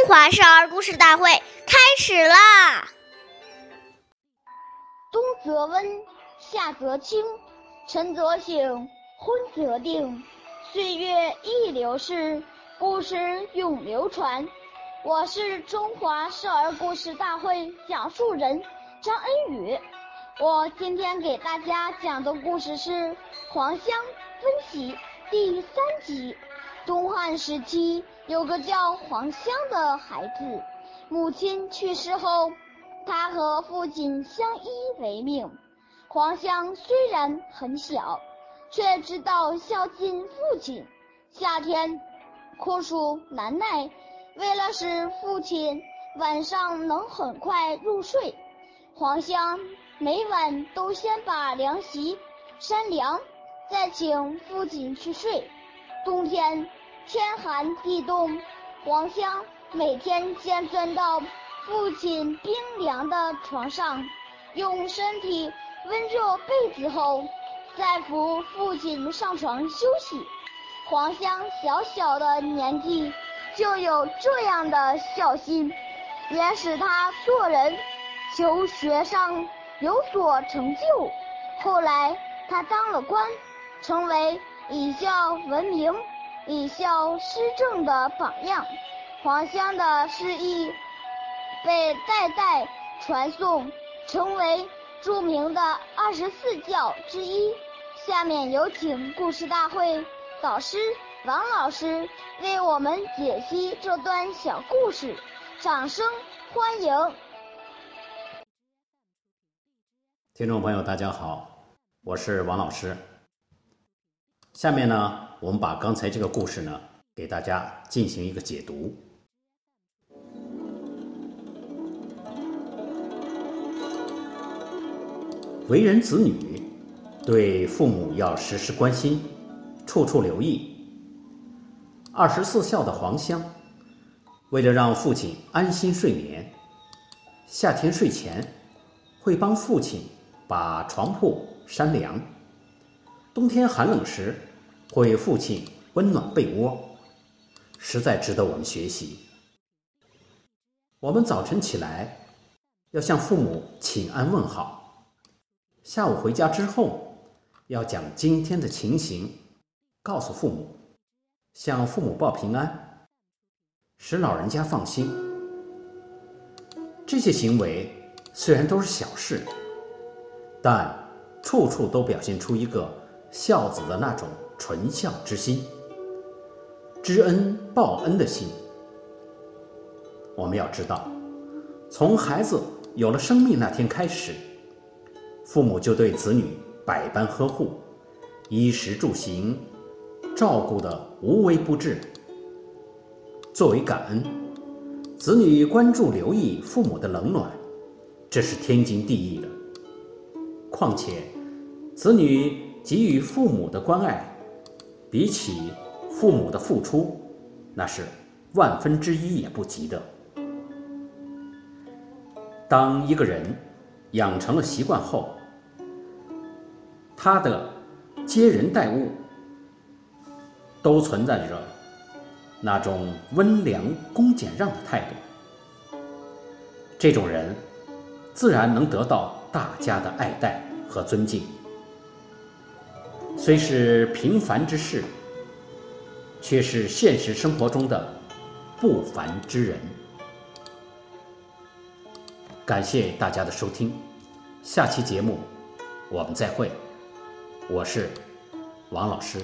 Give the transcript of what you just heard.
中华少儿故事大会开始啦！冬则温，夏则清，晨则省，昏则定。岁月易流逝，故事永流传。我是中华少儿故事大会讲述人张恩宇。我今天给大家讲的故事是《黄香分析》第三集。东汉时期，有个叫黄香的孩子，母亲去世后，他和父亲相依为命。黄香虽然很小，却知道孝敬父亲。夏天酷暑难耐，为了使父亲晚上能很快入睡，黄香每晚都先把凉席扇凉，再请父亲去睡。冬天天寒地冻，黄香每天先钻到父亲冰凉的床上，用身体温热被子后，再扶父亲上床休息。黄香小小的年纪就有这样的孝心，也使他做人、求学上有所成就。后来他当了官，成为。以孝闻名、以孝施政的榜样，黄香的诗意被代代传颂，成为著名的二十四教之一。下面有请故事大会导师王老师为我们解析这段小故事，掌声欢迎！听众朋友，大家好，我是王老师。下面呢，我们把刚才这个故事呢，给大家进行一个解读。为人子女，对父母要时时关心，处处留意。二十四孝的黄香，为了让父亲安心睡眠，夏天睡前会帮父亲把床铺扇凉，冬天寒冷时。会父亲温暖被窝，实在值得我们学习。我们早晨起来要向父母请安问好，下午回家之后要将今天的情形告诉父母，向父母报平安，使老人家放心。这些行为虽然都是小事，但处处都表现出一个孝子的那种。纯孝之心，知恩报恩的心。我们要知道，从孩子有了生命那天开始，父母就对子女百般呵护，衣食住行照顾的无微不至。作为感恩，子女关注留意父母的冷暖，这是天经地义的。况且，子女给予父母的关爱。比起父母的付出，那是万分之一也不及的。当一个人养成了习惯后，他的接人待物都存在着那种温良恭俭让的态度，这种人自然能得到大家的爱戴和尊敬。虽是平凡之事，却是现实生活中的不凡之人。感谢大家的收听，下期节目我们再会。我是王老师。